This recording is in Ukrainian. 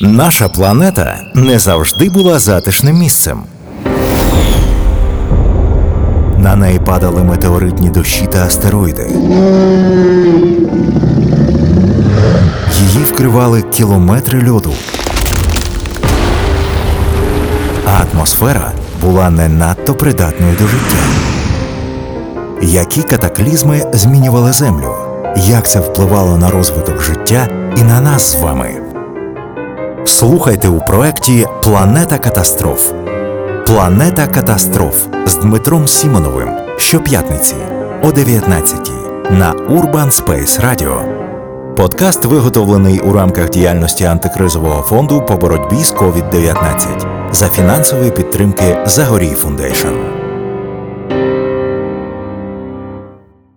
Наша планета не завжди була затишним місцем. На неї падали метеоритні дощі та астероїди. Її вкривали кілометри льоду. А атмосфера була не надто придатною до життя. Які катаклізми змінювали Землю? Як це впливало на розвиток життя і на нас з вами? Слухайте у проєкті Планета катастроф. Планета катастроф з Дмитром Сімоновим щоп'ятниці о 19 на Urban Space Radio. Подкаст виготовлений у рамках діяльності антикризового фонду по боротьбі з COVID-19 за фінансової підтримки Zagoriy Foundation.